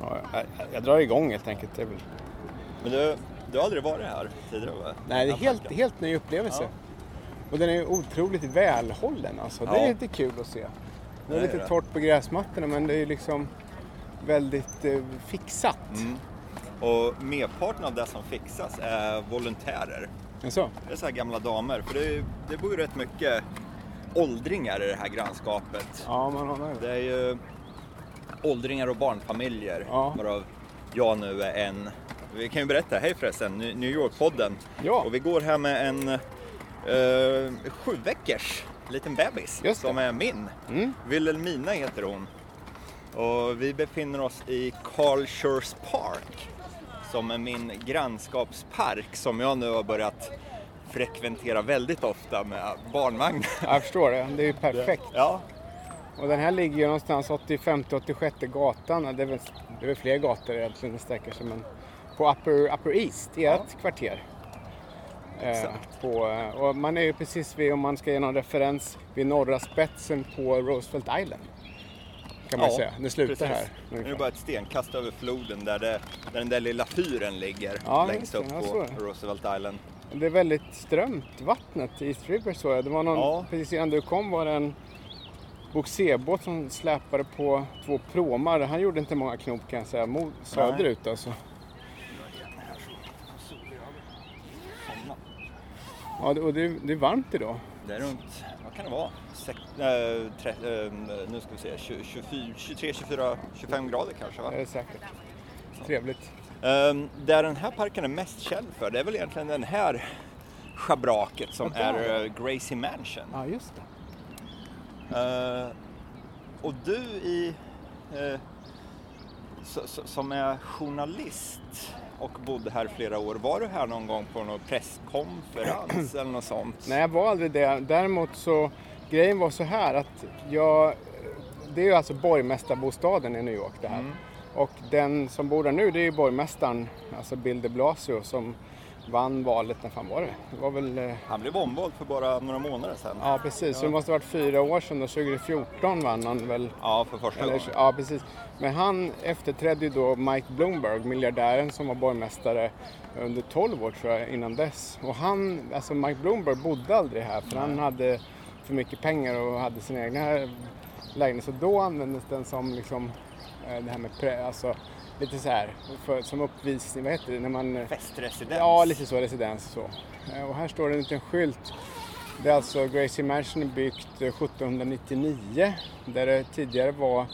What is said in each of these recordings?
Ja, jag, drar igång helt enkelt. Det väl... Men du, du har aldrig varit här tidigare va? Nej, det är helt, helt ny upplevelse. Ja. Och den är otroligt välhållen alltså. Det är lite kul att se. Det är är lite det. torrt på gräsmattorna men det är liksom väldigt eh, fixat. Mm. Och merparten av det som fixas är volontärer. Så. Det är så här gamla damer, för det, det bor ju rätt mycket åldringar i det här grannskapet. Ja, man har det. Det är ju åldringar och barnfamiljer, Ja. varav jag nu är en. Vi kan ju berätta, hej förresten, New York-podden. Ja. Och vi går här med en eh, sju veckors liten bebis som är min. Mm. Wilhelmina heter hon. Och vi befinner oss i Carl Schurz Park som är min grannskapspark som jag nu har börjat frekventera väldigt ofta med barnvagnar. Jag förstår det. Det är ju perfekt. Ja, Och den här ligger ju någonstans 85-86 gatan. Det är, väl, det är väl fler gator egentligen det sträcker sig. Men på Upper, Upper East, ert kvarter. Eh, Exakt. på, eh, och man är ju precis vid, om man ska ge någon referens, vid norra spetsen på Roosevelt Island. Kan man Ja, säga. Det slutar precis. här. Nu är det ungefär. bara ett stenkast över floden där, det, där den där lilla fyren ligger Ja, längst upp på såg. Roosevelt Island. Det är väldigt strömt vattnet i East River så jag. Det var någon, Ja. precis innan du kom var det en bogserbåt som släpade på två pråmar. Han gjorde inte många knop kan jag säga, mot söderut alltså. Ja, det- och det, det är varmt idag. Det är runt, vad kan det vara? Sex, äh, tre, äh, nu ska vi se, 20, 24, 23, 24, 25 grader kanske va? Det är säkert. Trevligt. Um, där den här parken är mest känd för, det är väl egentligen den här schabraket som Ja, är uh, Gracie Mansion. Ja, just det. Eh, och du i, eh, så, så, som är journalist och bodde här flera år, var du här någon gång på någon presskonferens eller något sånt? Nej, jag var aldrig det. Däremot så, grejen var så här att jag, det är ju alltså borgmästarbostaden i New York det här. Mm. Och den som bor där nu det är ju borgmästaren, alltså Bill de Blasio som vann valet, när fan var det? Det var väl, eh, Han blev omvald för bara några månader sedan. ja precis, så det måste ha varit fyra år sedan då, 2014 vann han väl. Ja, för första Eller, gången. ja, precis. Men han efterträdde ju då Mike Bloomberg, miljardären som var borgmästare under 12 år tror jag innan dess. Och han, alltså Mike Bloomberg bodde aldrig här för han hade för mycket pengar och hade sina egna lägenheter. Så då användes den som liksom, eh, det här med, pre, alltså lite så här, för, som uppvisning, vad heter det, när man... eh, Festresidens. Ja, lite så, residens så. Eh, Och här står det en liten skylt. Det är alltså Gracie Mansion är byggt eh, 1799 där det tidigare var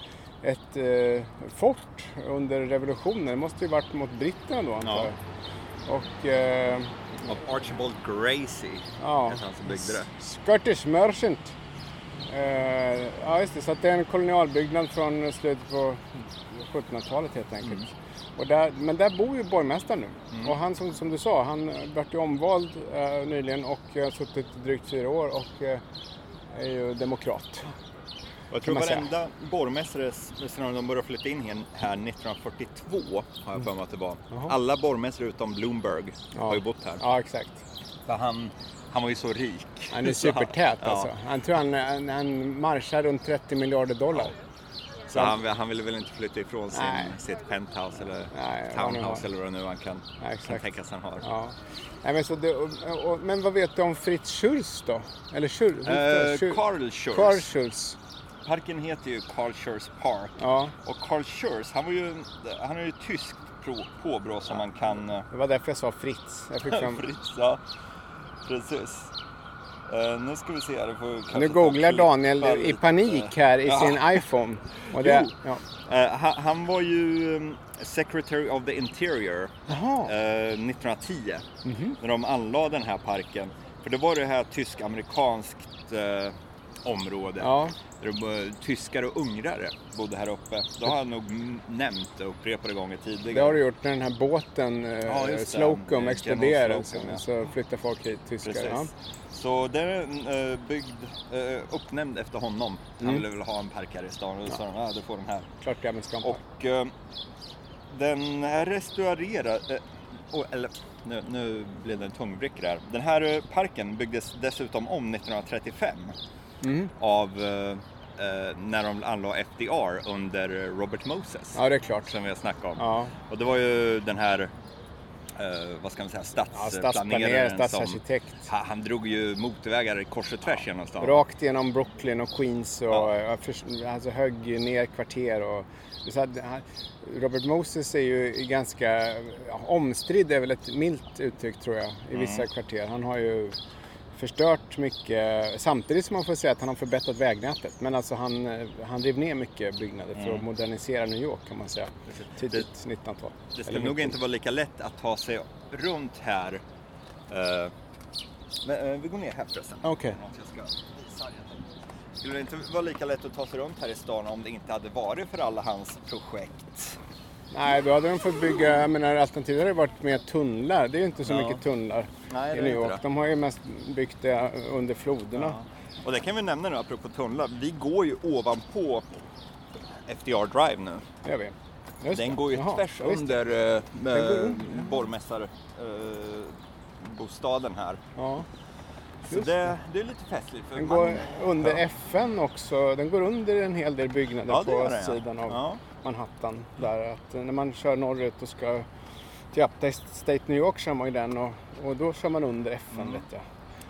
ett eh, fort under revolutionen. Det måste ju varit mot britterna då antar Ja. jag. Och eh, Archibald Gracie. ja, han som byggde det. Scottish Merchant. Eh, ja just det, så det är en kolonialbyggnad från slutet på 1700-talet helt enkelt. Mm. Och där, men där bor ju borgmästaren nu. Och han som, som du sa, han vart ju omvald eh, nyligen och har suttit drygt fyra år och eh, är ju demokrat. Och jag tror varenda borgmästare, sedan de började flytta in här- här 1942, har jag för mig att det var. Jaha. Alla borgmästare utom Bloomberg Ja. har ju bott här. Ja, exakt. För han, han var ju så rik. Han är han- supertät ja. alltså. Han tror han, han, han marschar runt 30 miljarder dollar. Så han, han ville väl inte flytta ifrån sin, Nej. sitt penthouse eller Nej, townhouse eller vad det nu han kan, Ja, kan tänkas han har. Ja. Nej, men, så det, och, och, men vad vet du om Fritz Schulz då? Eller Schulz? Eh, Schulz- Carl Schurz. Carl Schulz. Parken heter ju Carl Schurz Park. Ja, Och Carl Schurz, han var ju, han är ju tyskt påbrå som man kan... eh, det var därför jag sa Fritz. Jag fick fram... Fritz, ja. Precis. Eh, nu ska vi se här. får Nu googlar Daniel i panik här i Ja. sin iPhone. Det, ja. Eh, han, han var ju um, Secretary of the Interior eh, 1910 Mhm. när de anlade den här parken. För det var det här tysk-amerikanskt eh, område. ja. Där var tyskar och ungrare bodde här uppe. Det har jag nog nämnt upprepade gånger tidigare. Det har du gjort när den här båten, eh, Ja. Slocum, Eh, exploderade. Slocum, ja. så flyttar folk hit, tyskar. Ja. Så den är eh, byggd, eh, uppnämnd efter honom. Han Mm. ville väl ha en park här i stan och då sa de, ja du får den här. Klart park. Och eh, den är restaurerad, eh, oh, eller nu, nu blev det en tungvrickare här. Den här eh, parken byggdes dessutom om 1935 Mm. av eh, eh, när de anlade FDR under Robert Moses. Ja, det är klart. Som vi har snackat om. Ja, Och det var ju den här, eh, vad ska man säga, ja stadsplaneraren stadsplanerare, som stadsarkitekt. han, han drog ju motorvägar kors och tvärs genom stan. Rakt genom Brooklyn och Queens och Ja. ja. alltså högg ner kvarter. Och, så att, Robert Moses är ju ganska ja, omstridd, är väl ett milt uttryck tror jag, i vissa kvarter. Han har ju förstört mycket, samtidigt som man får säga att han har förbättrat vägnätet. Men alltså han, eh, han rev ner mycket byggnader för att modernisera New York kan man säga. Tidigt 1900-tal. Det skulle nog 19. inte vara lika lätt att ta sig runt här. Eh, men, eh, vi går ner här förresten. Okej. Er. Skulle det inte vara lika lätt att ta sig runt här i stan om det inte hade varit för alla hans projekt? Nej, då hade de fått bygga, jag menar alternativet hade varit mer tunnlar. Det är ju inte så Ja. mycket tunnlar Nej, i New York. De har ju mest byggt det under floderna. Och det kan vi nämna nu apropå tunnlar. Vi går ju ovanpå FDR Drive nu. Gör vi. Just Den det. går ju Jaha, tvärs ja, under under. borgmästarbostaden bostaden här. Ja. Så det, det är lite festligt. För Den man- går under Ja. FN också. Den går under en hel del byggnader Ja, på den, ja. östsidan av Ja. Manhattan. Där att eh, när man kör norrut och ska till Upstate State New York kör man ju den och, och då kör man under FN Mm. vet jag.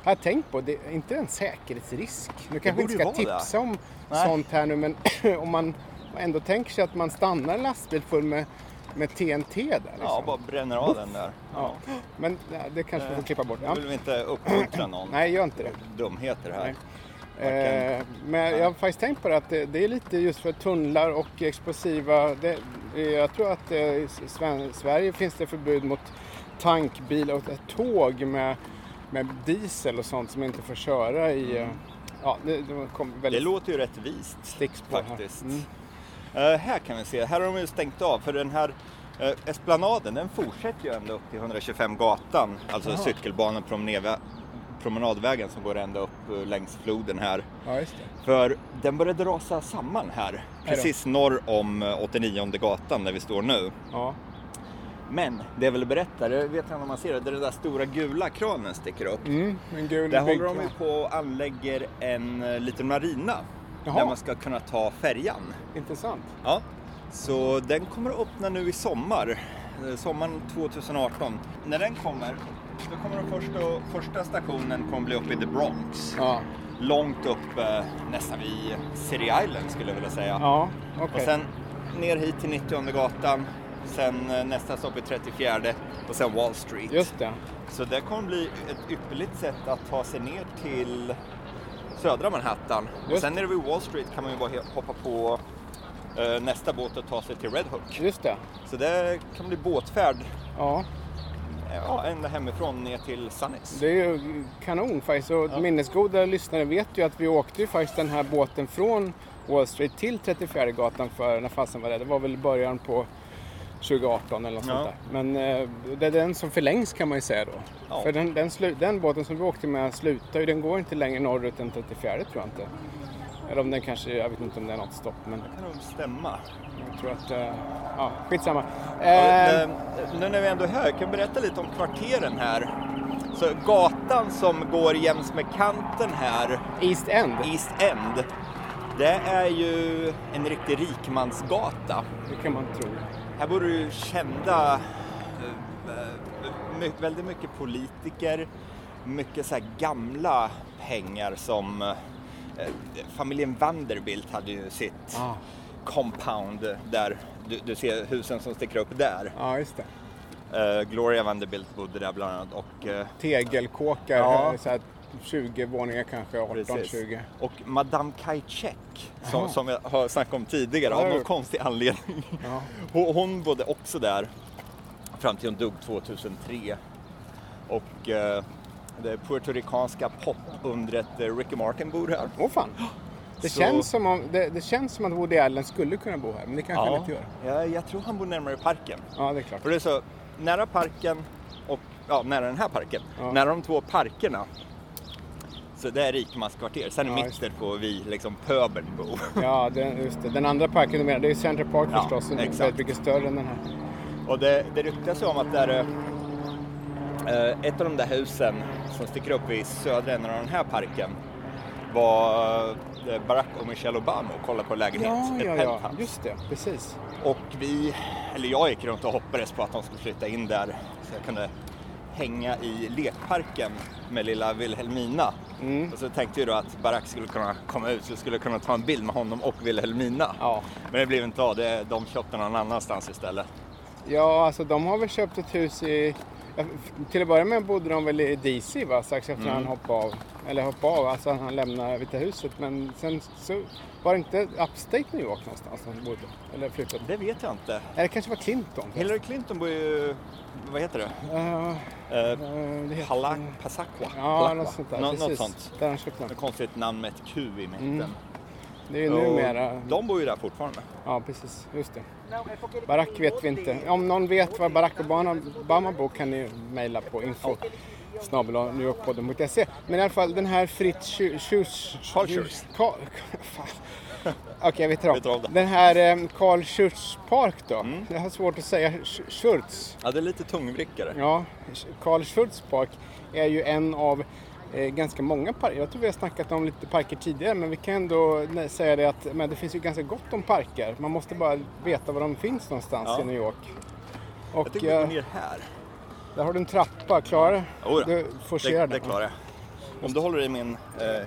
Har tänkt på, det är inte en säkerhetsrisk. Nu kanske inte ska vara det. tipsa om Nej. sånt här nu men om man ändå tänker sig att man stannar en lastbil full med, med TNT där. Liksom. Ja, bara bränner av den där. Ja. Men ja, det kanske vi får klippa bort. Ja. vill väl inte uppmuntra någon Nej, gör inte det. dumheter här. Nej. Eh, men jag har faktiskt tänkt på det att det, det är lite just för tunnlar och explosiva. Det, jag tror att eh, i Sverige finns det förbud mot tankbilar och tåg med, med diesel och sånt som inte får köra i... eh, Ja, det, det kom Det väldigt låter ju rätt vist stickspår här. faktiskt. Mm. Eh, här kan vi se, här har de ju stängt av för den här uh, esplanaden den fortsätter ju ända upp till 125 gatan, alltså Jaha. cykelbanan, promenadvä- promenadvägen som går ända upp uh, längs floden här. Ja. För den började rasa samman här, precis norr om eh, 89 gatan där vi står nu. Ja. Men det jag vill berätta, det vet jag när man ser det, där den där stora gula kranen sticker upp. Mm, Där håller de ju på och anlägger en eh, liten marina. Jaha. Där man ska kunna ta färjan. Intressant. Ja. Så den kommer att öppna nu i sommar. eh, Sommaren 2018. När den kommer, då kommer den första, första stationen kommer bli uppe i The Bronx. Ja, Långt upp, nästan vid City Island skulle jag vilja säga. ja okej. Och sen ner hit till 90 gatan. Sen eh, nästa stopp är 34 och sen Wall Street. Just det. Så det kommer bli ett ypperligt sätt att ta sig ner till södra Manhattan. Och Just. sen nere vid Wall Street kan man ju bara hoppa på eh, nästa båt och ta sig till Red Hook. Just det. Så det kan bli båtfärd Ja. ja, ända hemifrån ner till Sunnis. Det är ju kanon faktiskt. Och minnesgoda lyssnare vet ju att vi åkte ju faktiskt den här båten från Wall Street till 34 gatan för när fasen var det. Det var väl början på 2018 eller något Ja. sånt där. Men eh, det är den som förlängs kan man ju säga då. Ja. För den, den, den båten som vi åkte med slutar ju, den går inte längre norrut än 34 tror jag inte. Eller om den kanske, jag vet inte om det är något stopp men Det kan nog stämma. jag tror att, eh, ja skitsamma. Ja, Eh, nu när vi ändå är här, kan jag berätta lite om kvarteren här. Så gatan som går jäms med kanten här, East End, East End, det är ju en riktig rikmansgata. det kan man tro. Här bor det ju kända, eh, eh, väldigt mycket politiker, mycket så gamla pengar som eh, familjen Vanderbilt hade ju sitt Ah. compound där, du, du ser husen som sticker upp där. Ja, just det. Gloria Vanderbilt bodde där bland annat och tegelkåkar, Ja. så här 20 våningar kanske, 18-20. Och Madame Kajcek, som, som jag har snackat om tidigare, Ja, av någon ja. konstig anledning. Ja. Hon, hon bodde också där fram till hon dog 2003. Och eh, det puertoricanska popundret eh, Ricky Martin bor här. Åh fan! Det, Så- känns som om, det, det känns som att Woody Allen skulle kunna bo här, men det kanske han inte gör. jag, jag tror han bor närmare parken. Ja, det är klart. För det är så, nära parken och, ja, nära den här parken, Ja. nära de två parkerna. Så det är rikemanskvarter. Sen i Ja, just mitten får vi, liksom pöbeln, bo. Ja, den, just det. Den andra parken du menar, det är Central Park Ja, förstås, som är exakt. väldigt mycket större än den här. Och det, det ryktas ju om att det är eh, ett av de där husen som sticker upp i södra änden av den här parken var eh, Barack och Michelle Obama och kollade på lägenhet, Ja, ja, ja, just det, precis. Och vi, eller jag gick runt och hoppades på att de skulle flytta in där så jag kunde hänga i lekparken med lilla Wilhelmina. Mm. Och så tänkte jag då att Barack skulle kunna komma ut så jag skulle kunna ta en bild med honom och Wilhelmina. Ja. Men det blev inte av, det, de köpte någon annanstans istället. Ja, alltså de har väl köpt ett hus i... Till att börja med bodde de väl i DC va, strax efter Mm. han hoppade av. Eller hoppade av, alltså han lämnade Vita huset. Men sen så var det inte upstate New York någonstans han bodde? Eller flyttade? Det vet jag inte. Eller det kanske var Clinton? Hillary Clinton bor ju, vad heter det? Eh, eh, det heter... Palak, Pasakwa? Ja, Palakwa. något sånt där. Nå- något sånt. Där han köpte konstigt namn med ett Q i mitten. Mm. Det är ju numera... De bor ju där fortfarande. Ja, precis. Just det. Barack vet vi inte. Om någon vet var Barack Obama, Obama bor kan ni mejla på info snabel newyorkpodden.se. Men i alla fall den här Fritz Schurz... Okej, vi tar Vi tar om. Den här eh, Carl Schurz Park då. Mm. Jag har svårt att säga Sch- Schurz. Ja, det är lite tungvrickare. Ja, Carl Schurz Park är ju en av ganska många parker. Jag tror vi har snackat om lite parker tidigare men vi kan ändå säga det att men det finns ju ganska gott om parker. Man måste bara veta var de finns någonstans Ja. i New York. Jag Och tycker vi går eh, ner här. där har du en trappa. Klarar du? Oh. Du forcerar Det, det klarar jag. Om du håller i min eh, eh,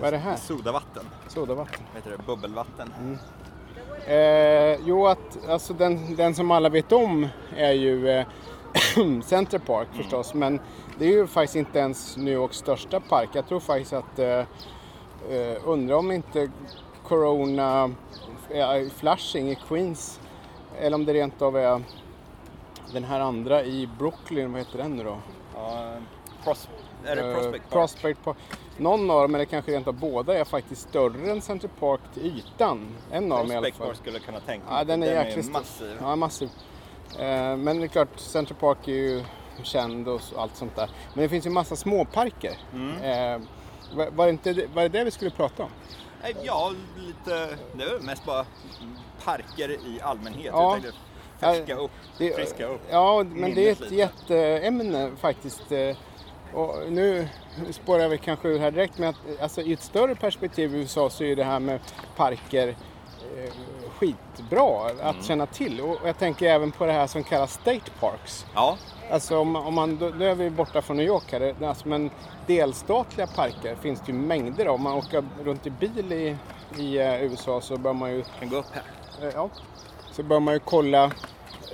Vad är det här? sodavatten, Sodavatten. vad heter det, bubbelvatten. Mm. Eh, jo, att, alltså den, den som alla vet om är ju eh, Center Park förstås. Men det är ju faktiskt inte ens New Yorks största park. Jag tror faktiskt att, eh, eh, undrar om inte Corona eh, Flushing i Queens, eller om det rent av är den här andra i Brooklyn, vad heter den nu då? Ja, pros, är det Eh, Prospect Park? Prospect Park. Någon av dem, eller kanske rent av båda, är faktiskt större än Center Park till ytan. En av dem i alla Prospect fall. Park skulle jag kunna tänka Ja, den är jäkligt stor. massiv. Ja, massiv. Eh, men det är klart, Central Park är ju känd och allt sånt där. Men det finns ju massa småparker. Mm. Eh, var, det inte, var det det vi skulle prata om? Eh, Ja, lite, det är mest bara parker i allmänhet. Ja. Färska upp, Det, friska upp. Ja, men det är ett lite. jätteämne faktiskt. Och nu spårar vi kanske ur här direkt, men att, alltså, i ett större perspektiv i USA så är det här med parker skitbra att Mm. känna till. Och jag tänker även på det här som kallas State Parks. Ja, Alltså om, om man, då, då är vi borta från New York här. Alltså, men delstatliga parker finns det ju mängder av. Om man åker runt i bil i, i eh, USA så bör man ju, kan gå upp här. eh, ja, så bör man ju kolla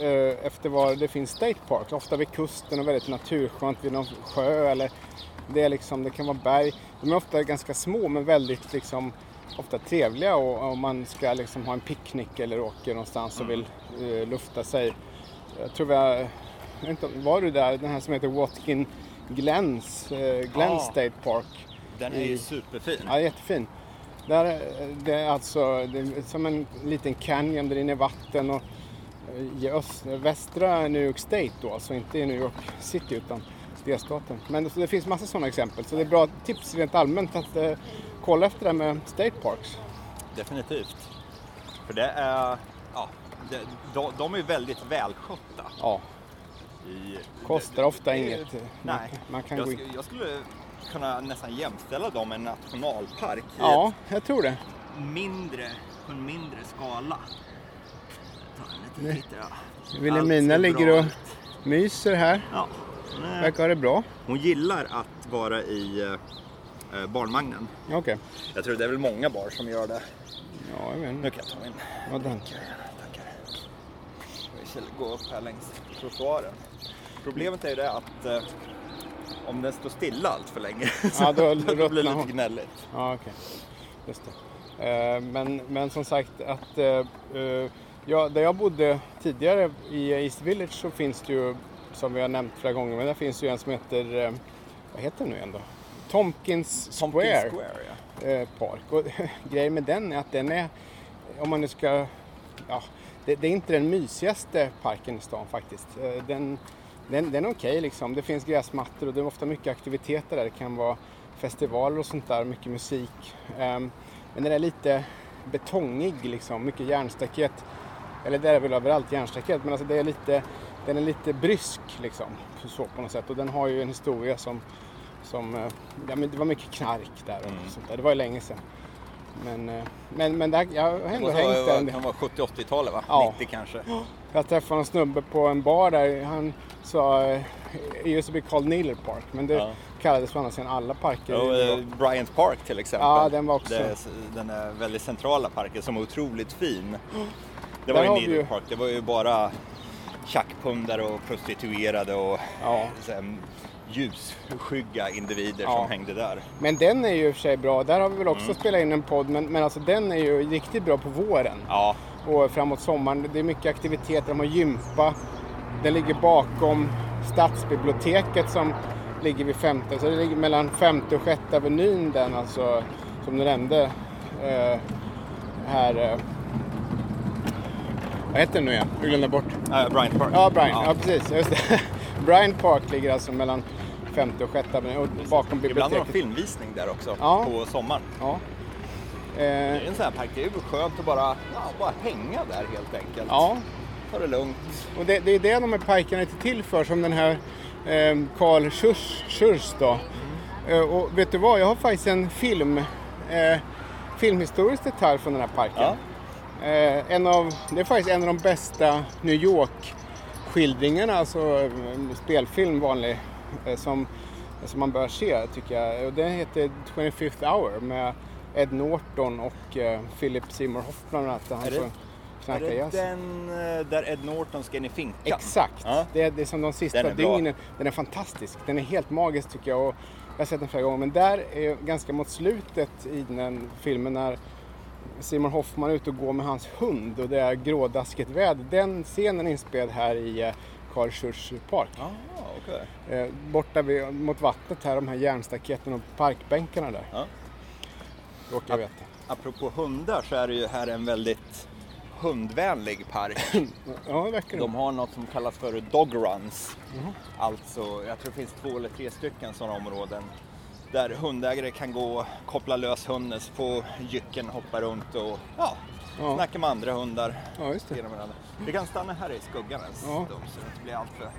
eh, efter var det finns State Parks. Ofta vid kusten och väldigt naturskönt vid någon sjö eller det, är liksom, det kan vara berg. De är ofta ganska små men väldigt liksom, ofta trevliga och om man ska liksom ha en picknick eller åker någonstans och vill eh, lufta sig. Jag tror vi har, jag inte, var du där, den här som heter Watkin Glens, eh, Glen Ja. State Park. Den är ju I- superfin. Ja, jättefin. Där, eh, det är alltså det är som en liten canyon där inne är vatten och eh, i öst, västra New York State då, alltså inte i New York City utan delstaten. Men så det finns massa sådana exempel så det är bra tips rent allmänt att eh, kolla efter det här med State Parks. Definitivt. För det är, ja, det, de, de är väldigt välskötta. Ja, I, kostar ofta det inget. Man, Nej, man kan jag, gå in. jag skulle kunna nästan jämställa dem med en nationalpark Ja, jag tror det. mindre, på en mindre skala. Ser ligger och myser här. Ja, Verkar ha det bra. hon gillar att vara i eh, barnvagnen. Okej. Jag tror det är väl många bar som gör det. Ja, jag vet Nu kan jag ta min Vad den? Tackar. Vi ska gå upp här längs trottoaren. Problemet är ju det att eh, om den står stilla allt för länge Ja, då då blir det lite gnälligt. Ja, okej. Just det. Eh, men, men som sagt att eh, eh, ja, där jag bodde tidigare i East Village så finns det ju, som vi har nämnt flera gånger, men där finns ju en som heter, eh, vad heter den nu igen då? Tompkins Square, Tompkins Square ja. eh, Park. Och grejen med den är att den är, om man nu ska, ja, det, det är inte den mysigaste parken i stan faktiskt. Eh, den, den, den är okej liksom. Det finns gräsmattor och det är ofta mycket aktiviteter där. Det kan vara festivaler och sånt där, mycket musik. Ehm, men den är lite betongig liksom, mycket järnstaket. Eller det är väl överallt järnstaket, men alltså det är lite, den är lite brysk liksom. Så på något sätt. Och den har ju en historia som, som eh, ja men det var mycket knark där och Mm. sånt där. Det var ju länge sedan. Men, eh, men, men där, jag har Det ändå hängt där. kan del. vara 70-80-talet va? Ja. 90 kanske. Jag träffade en snubbe på en bar där. Han sa eh, it used to be called Neeler Park. Men det Ja. kallades för annars än alla parker. Och, Bryant Park till exempel. Ja, den var också- Det den är väldigt centrala parken som är otroligt fin. Det Där var ju Needle ju- Park. Det var ju bara tjackpundare och prostituerade och Ja. här, ljusskygga individer Ja. som hängde där. Men den är ju i och för sig bra. Där har vi väl också Mm. spelat in en podd. Men, men alltså den är ju riktigt bra på våren. Ja, och framåt sommaren. Det är mycket aktiviteter, de har gympa. Den ligger bakom Stadsbiblioteket som ligger vid femte, så det ligger mellan femte och sjätte avenyn den alltså, som du nämnde. Eh, här, eh, vad heter den nu igen? Jag glömde bort. äh, Bryant Park. Ja, Brian, ja. precis, just det. Bryant Park ligger alltså mellan femte och sjätte och bakom Ibland har de biblioteket. filmvisning där också Ja. på sommaren. Ja. Det Eh, är en sån här park, det är ju skönt att bara, ja, bara hänga där helt enkelt. ja, Ta det lugnt. Och det, det är det de här parkerna är till för, som den här eh, Karl Schurz, Schurz då. Eh, och vet du vad, jag har faktiskt en film, eh, filmhistorisk detalj från den här parken. Ja. Eh, en av, det är faktiskt en av de bästa New York-skildringarna, alltså spelfilm vanlig, eh, som, som man bör se tycker jag. Och den heter 25th hour med Ed Norton och eh, Philip Seymour Hoffman bland annat. Han Är det- Är det jazz. den eh, där Ed Norton ska in i finkan? Exakt. Ja. Det, är, det är som de sista Den dygnen. Den är fantastisk. Den är helt magisk tycker jag. Och jag har sett den flera gånger. Men där är ganska mot slutet i den filmen när Simon Hoffman är ute och går med hans hund och det är grådaskigt väder. Den scenen är inspelad här i eh, Karl Schurz Park. Ah, okej. Eh, borta vid, mot vattnet här, de här järnstaketen och parkbänkarna där. Ja. Råkar jag veta. Apropå hundar så är det ju här en väldigt hundvänlig park. Ja, det. De har något som kallas för dog runs. Mhm. Alltså, jag tror det finns två eller tre stycken sådana områden. Där hundägare kan gå, koppla lös hunden, få jycken hoppa runt och ja, Ja. snacka med andra hundar. Ja, just det. Vi kan stanna här i skuggan en Ja. stund så det inte blir allt för...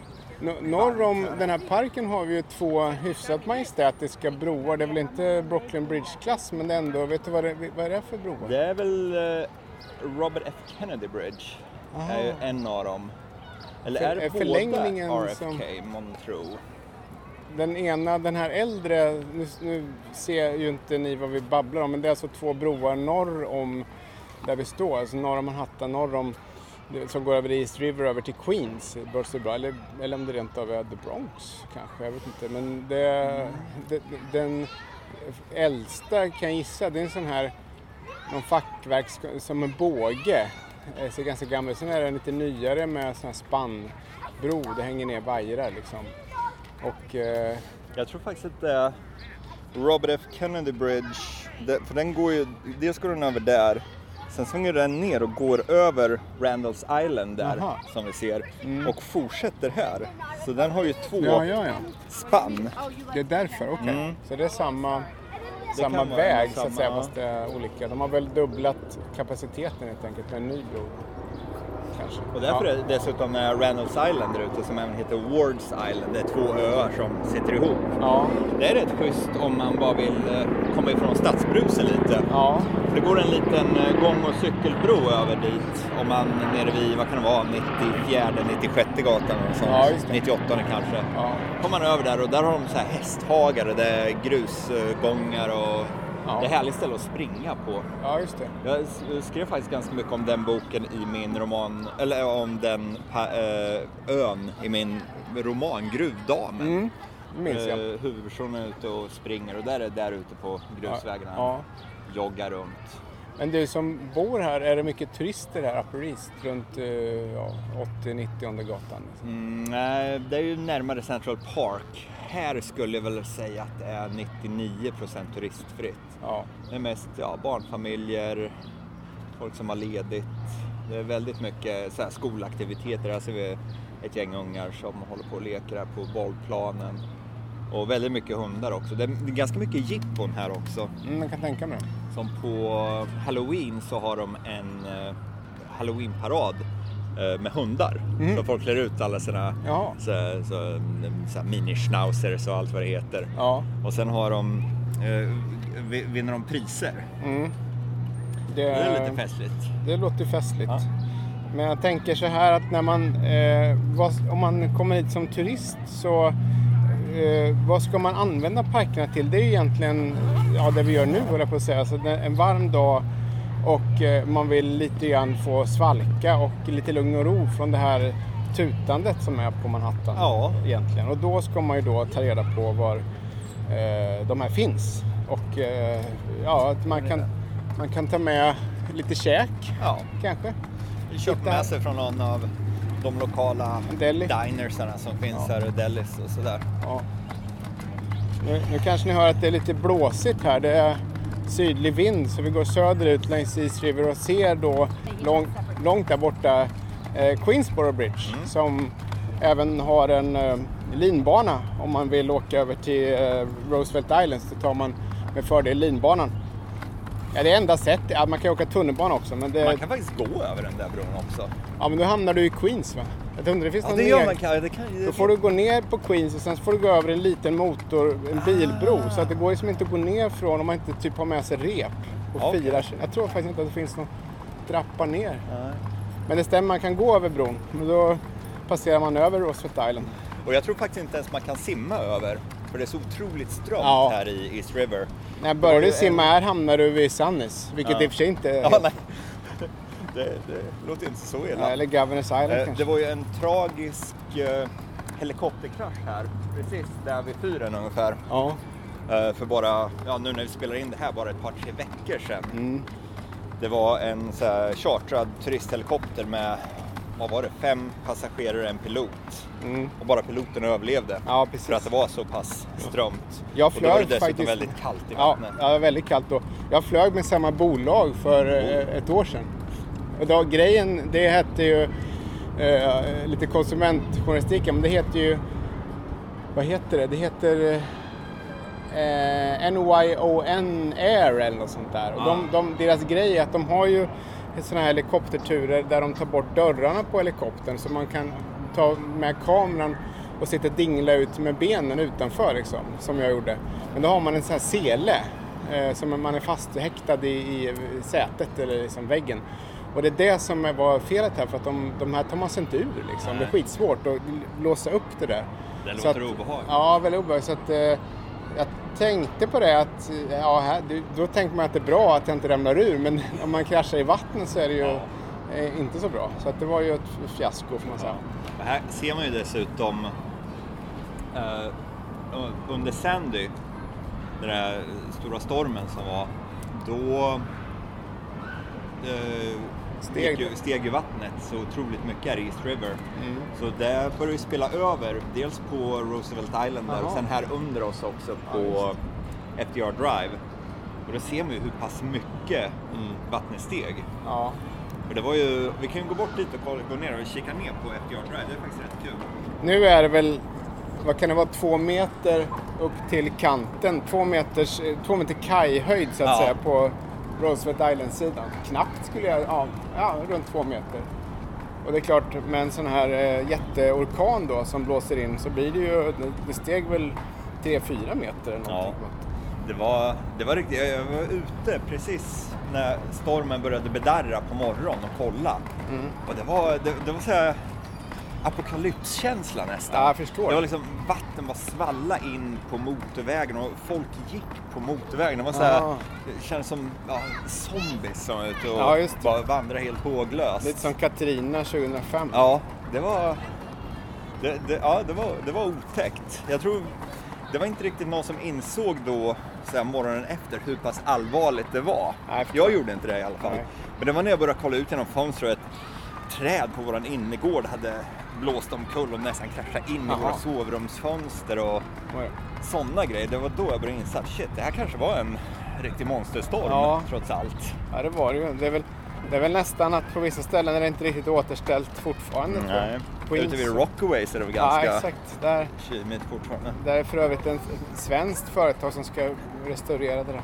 Nor- Norr om den här parken har vi ju två hyfsat majestätiska broar. Det är väl inte Brooklyn Bridge-klass men ändå. Vet du vad det, vad är det för broar? Det är väl eh, Robert F Kennedy Bridge. Aha. är ju en av dem. Eller För- är det båda förlängningen RFK, som- Montreux? Den ena, den här äldre, nu, nu ser ju inte ni vad vi babblar om, men det är alltså två broar norr om där vi står, alltså norr om Manhattan, norr om som går över East River över till Queens, Bursebra, eller, eller om det rent av är The Bronx kanske, jag vet inte. Men det, det, den äldsta kan jag gissa, det är en sån här, någon fackverk som en båge, Det ser ganska gammal ut. Sen är den lite nyare med sån här spannbro, det hänger ner vajrar liksom. Och eh, Jag tror faktiskt att det är Robert F Kennedy Bridge, för den går ju, dels går den över där, sen svänger den ner och går över Randalls Island där Jaha. som vi ser och fortsätter här. Så den har ju två Ja, ja, ja. spann. Det är därför, okej. Mm. Så det är samma, samma väg så samma, att säga, fast det är olika. De har väl dubblat kapaciteten helt enkelt med en ny bro. Kanske. Och därför ja. är dessutom är Randalls Island där ute som även heter Wards Island. Det är två öar som sitter ihop. Ja, Det är rätt schysst om man bara vill eh, komma ifrån stadsbrusen lite. ja, För det går en liten eh, gång och cykelbro över dit om man nere vid, vad kan det vara, 94, 96 gatan och sånt. Ja, just det. 98 kanske. ja. kommer man över där och där har de så här hästhagar, är grusgångar och Ja. det är härligt ställe att springa på. ja just det. Jag skrev faktiskt ganska mycket om den boken i min roman, eller om den eh, ön i min roman Gruvdamen. Mm, minns jag. Eh, huvudpersonen är ute och springer och där är där ute på grusvägarna. Ja. Joggar runt. Men du som bor här, är det mycket turister här Upper East runt eh, ja, 80-90 gatan? Liksom? Mm, det är ju närmare Central Park. Här skulle jag väl säga att det är 99% turistfritt. Ja. Det är mest ja, barnfamiljer, folk som har ledigt. Det är väldigt mycket så här, skolaktiviteter. Här ser vi ett gäng ungar som håller på och leker här på bollplanen. Och väldigt mycket hundar också. Det är ganska mycket jippon här också. Mm, man kan tänka mig. Som på Halloween så har de en eh, Halloweenparad eh, med hundar. Mm. Så folk klär ut alla sina Ja. så, så, så mini-schnauzers och allt vad det heter. Ja. Och sen har de, eh, vi- vinner de priser. Mm. Det är lite festligt. Det låter festligt. Ja. Men jag tänker så här att när man, eh, vad, om man kommer hit som turist så eh, vad ska man använda parkerna till? Det är ju egentligen ja, det vi gör nu, håller jag på att säga. Så en varm dag och eh, man vill lite grann få svalka och lite lugn och ro från det här tutandet som är på Manhattan. Ja. Egentligen. Och då ska man ju då ta reda på var eh, de här finns. Och eh, ja, att man kan, man kan ta med lite käk Ja. kanske. Hitta- med sig från någon av de lokala Deli. dinersarna som finns här, delis och sådär. Ja. Nu, nu kanske ni hör att det är lite blåsigt här. Det är sydlig vind så vi går söderut längs East River och ser då lång, långt där borta eh, Queensboro Bridge Mm. som även har en eh, linbana. Om man vill åka över till eh, Roosevelt Islands så tar man med fördel linbanan. Ja, det är enda sättet. Ja, man kan ju åka tunnelbana också. Men, det, Man kan faktiskt gå över den där bron också. ja, men då hamnar du i Queens va? Jag undrar, det finns Ja, någon det gör man. kan- Det kan, då får du gå ner på Queens och sen får du gå över en liten motor, en bilbro. Så att det går liksom inte att gå ner från om man inte typ har med sig rep och Okej. firar sig. Jag tror faktiskt inte att det finns någon trappa ner. Nej. Men det stämmer, man kan gå över bron. Men då passerar man över Roosevelt Island. Och jag tror faktiskt inte ens man kan simma över. För det är så otroligt strömt Ja. här i East River. När jag började ju simma här hamnade du vid Sunnis. Vilket Ja. i och för sig inte är... Ja, nej. Det, det låter inte så illa. Eller Governors Island Eh, kanske. Det var ju en tragisk eh, helikopterkrasch här, precis där vid fyren ungefär. Ja. Eh, för bara, ja nu när vi spelar in det här, bara ett par tre veckor sedan. Mm. Det var en så här, chartrad turisthelikopter med, vad var det, fem passagerare och en pilot. Mm. Och bara piloten överlevde. Ja, precis. För att det var så pass strömt. Jag och då var det flög dessutom faktiskt- väldigt kallt i Ja, vattnet. ja, väldigt kallt då. Jag flög med samma bolag för eh, ett år sedan. Och då, grejen, det hette ju eh, lite konsumentjournalistik, men det heter ju, vad heter det? Det heter eh, NYON Air eller något sånt där. Och de, de, deras grej är att de har ju sådana här helikopterturer där de tar bort dörrarna på helikoptern så man kan ta med kameran och sitta dingla ut med benen utanför liksom, som jag gjorde. Men då har man en sån här sele eh, som man är fasthäktad i, i sätet eller liksom väggen. Och det är det som var felet här för att de, de här tar man sig inte ur liksom. Det är skitsvårt att låsa upp det där. Det Så låter att- obehagligt. Ja, väldigt obehagligt. Så att, eh, jag tänkte på det att, ja, då tänker man att det är bra att jag inte ramlar ur. Men om man kraschar i vattnet så är det ju eh, inte så bra. Så det var ju ett fiasko får man säga. Och här ser man ju dessutom eh, under Sandy, den där stora stormen som var, då eh, Steg. Ju, steg ju vattnet så otroligt mycket här i East River. Mm. Så det börjar ju spela över, dels på Roosevelt Island där och sen här under oss också Ja, på just FDR Drive. Och då ser man ju hur pass mycket Mm. vattnet steg. Ja. För det var ju, vi kan ju gå bort dit och kolla, gå ner och kika ner på FDR Drive, det är faktiskt rätt kul. Nu är det väl, vad kan det vara, två meter upp till kanten. Två, meters, eh, två meter kajhöjd så att Ja. säga på Roosevelt Island-sidan. Knappt skulle jag, ja, ja, runt två meter. Och det är klart, med en sån här eh, jätteorkan då som blåser in så blir det ju, det- steg väl 3-4 meter eller någonting. Det var, det var riktigt, jag var ute precis när stormen började bedarra på morgonen och kolla. Mm. Och det var, det, det var så här apokalypskänsla nästan. Ja, jag förstår. Det var liksom, vatten var svalla in på motorvägen och folk gick på motorvägen. Det var så här, Ah. det kändes som ja, zombies som var ute och Ja, bara vandrade helt håglöst. Lite som Katrina 2005. Ja, det var, det, det, ja, det var, det var otäckt. Jag tror det var inte riktigt någon som insåg då så här, morgonen efter hur pass allvarligt det var. Nej, jag gjorde inte det i alla fall. Nej. Men det var när jag började kolla ut genom fönstret. Träd på våran innergård hade blåst omkull och nästan kraschat in Jaha. i våra sovrumsfönster och Oj. sådana grejer. Det var då jag började inse att shit, det här kanske var en riktig monsterstorm Ja. trots allt. Ja, det var det ju. Det är, väl, det är väl nästan att på vissa ställen är det inte riktigt återställt fortfarande. Nej. Queens. Ute vid Rockaway så är det väl Ja, ganska exakt. Där, kymigt fortfarande. där är för övrigt en, ett svenskt företag som ska restaurera det där.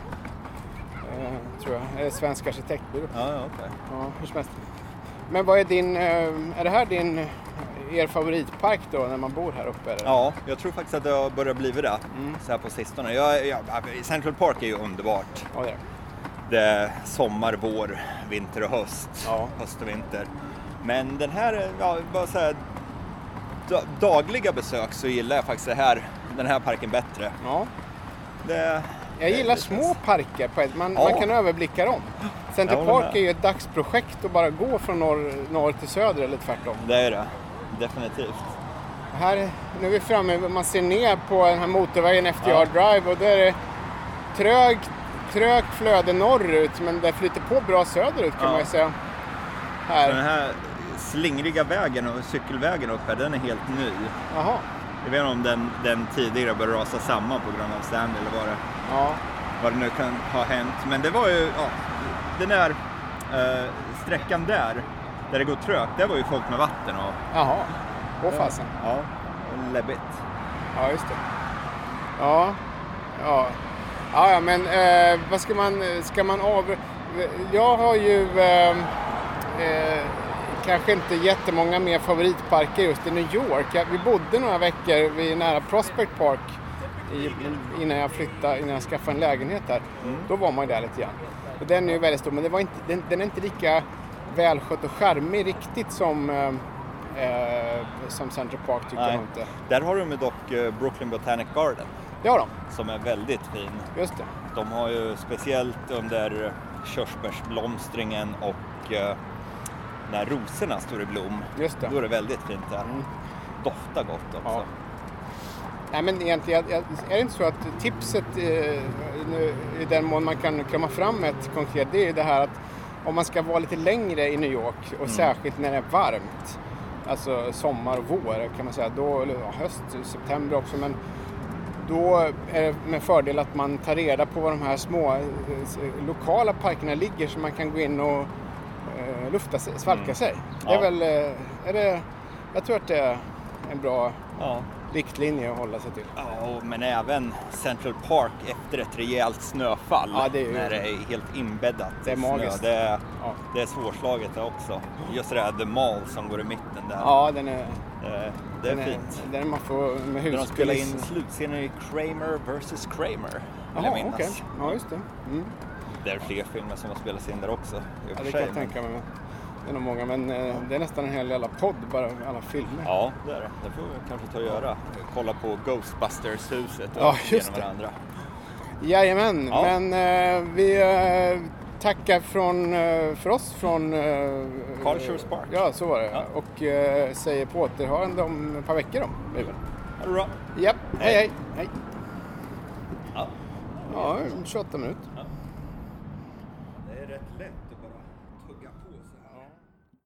Eh, tror jag. Eller svensk arkitektbyrå. Ja, ja, okej. Ja, hur som helst. Men vad är din, eh, är det här din, er favoritpark då när man bor här uppe? Eller? Ja, jag tror faktiskt att det har börjat bli det Mm. så här på sistone. Jag, jag, Central Park är ju underbart. Ja, det det. Är sommar, vår, vinter och höst. Ja. Höst och vinter. Men den här, ja, bara så här, da- dagliga besök så gillar jag faktiskt här, den här parken bättre. Ja. Det, Jag gillar små parker, på ett, man, Ja. man kan överblicka dem. Center Park är ju ett dagsprojekt att bara gå från norr, norr till söder eller tvärtom. Det är det, definitivt. Här, nu är vi framme, man ser ner på den här motorvägen FDR Ja. Drive och där är det trögt, flöde norrut men det flyter på bra söderut kan Ja. man ju säga. Den Här. här slingriga vägen och cykelvägen upp här, den är helt ny. Jaha. Jag vet inte om den, den tidigare började rasa samman på grund av Stanley eller vad det, Ja. vad det nu kan ha hänt. Men det var ju, ja, den där eh, sträckan där, där det går trögt, där var ju folk med vatten och Jaha. Åh fasen. Ja, läbbigt. Ja, just det. Ja. Ja. Ja, men eh, vad ska man, ska man av... Jag har ju eh, eh, kanske inte jättemånga mer favoritparker just i New York. Jag, vi bodde några veckor vid nära Prospect Park i, innan jag flyttade, innan jag skaffade en lägenhet här. Då var man ju där lite grann. Och den är ju väldigt stor, men det var inte, den, den är inte lika välskött och charmig riktigt som, eh, eh, som Central Park tycker jag Nej. inte. Där har de ju dock eh, Brooklyn Botanic Garden Ja då, som är väldigt fin. just det. De har ju speciellt under körsbärsblomstringen och eh, när rosorna står i blom, Just det. då är det väldigt fint där. Mm. Doftar gott också. Ja. Nej men egentligen, är det inte så att tipset eh, nu, i den mån man kan komma fram ett konkret, det är ju det här att om man ska vara lite längre i New York och särskilt när det är varmt, alltså sommar och vår kan man säga, då, eller höst, september också, men då är det med fördel att man tar reda på var de här små eh, lokala parkerna ligger så man kan gå in och lufta sig, svalka sig. Det är Ja. väl, eh, är det, jag tror att det är en bra Ja. riktlinje att hålla sig till. Ja, men även Central Park efter ett rejält snöfall. Ja, det är ju- När det är helt inbäddat Det är i snö. magiskt. Det är, Ja. det är svårslaget det också. Just det där The Mall som går i mitten där. Ja, den är, Det, det är den fint. Den man får med Där de spelar in slutscenen i Kramer vs Kramer. Jaha, okej. Ja, just det. Mm. Det är fler filmer som har spelats in där också. Ja, det kan jag tänka mig. Det är nog många, men eh, det är nästan en hel jävla podd, bara alla filmer. Ja, det är det. Det får vi kanske ta och göra. Kolla på Ghostbusters-huset och Ja, just det. varandra. Jajamän, Ja. men eh, vi eh, tackar från, eh, för oss från... Eh, Carl Schurz Park. Ja, så var det. Ja. Och eh, säger på återhörande om ett par veckor blir det. Ha det bra. Japp, hej hej. hej. Ja. Ja, 28 minuter.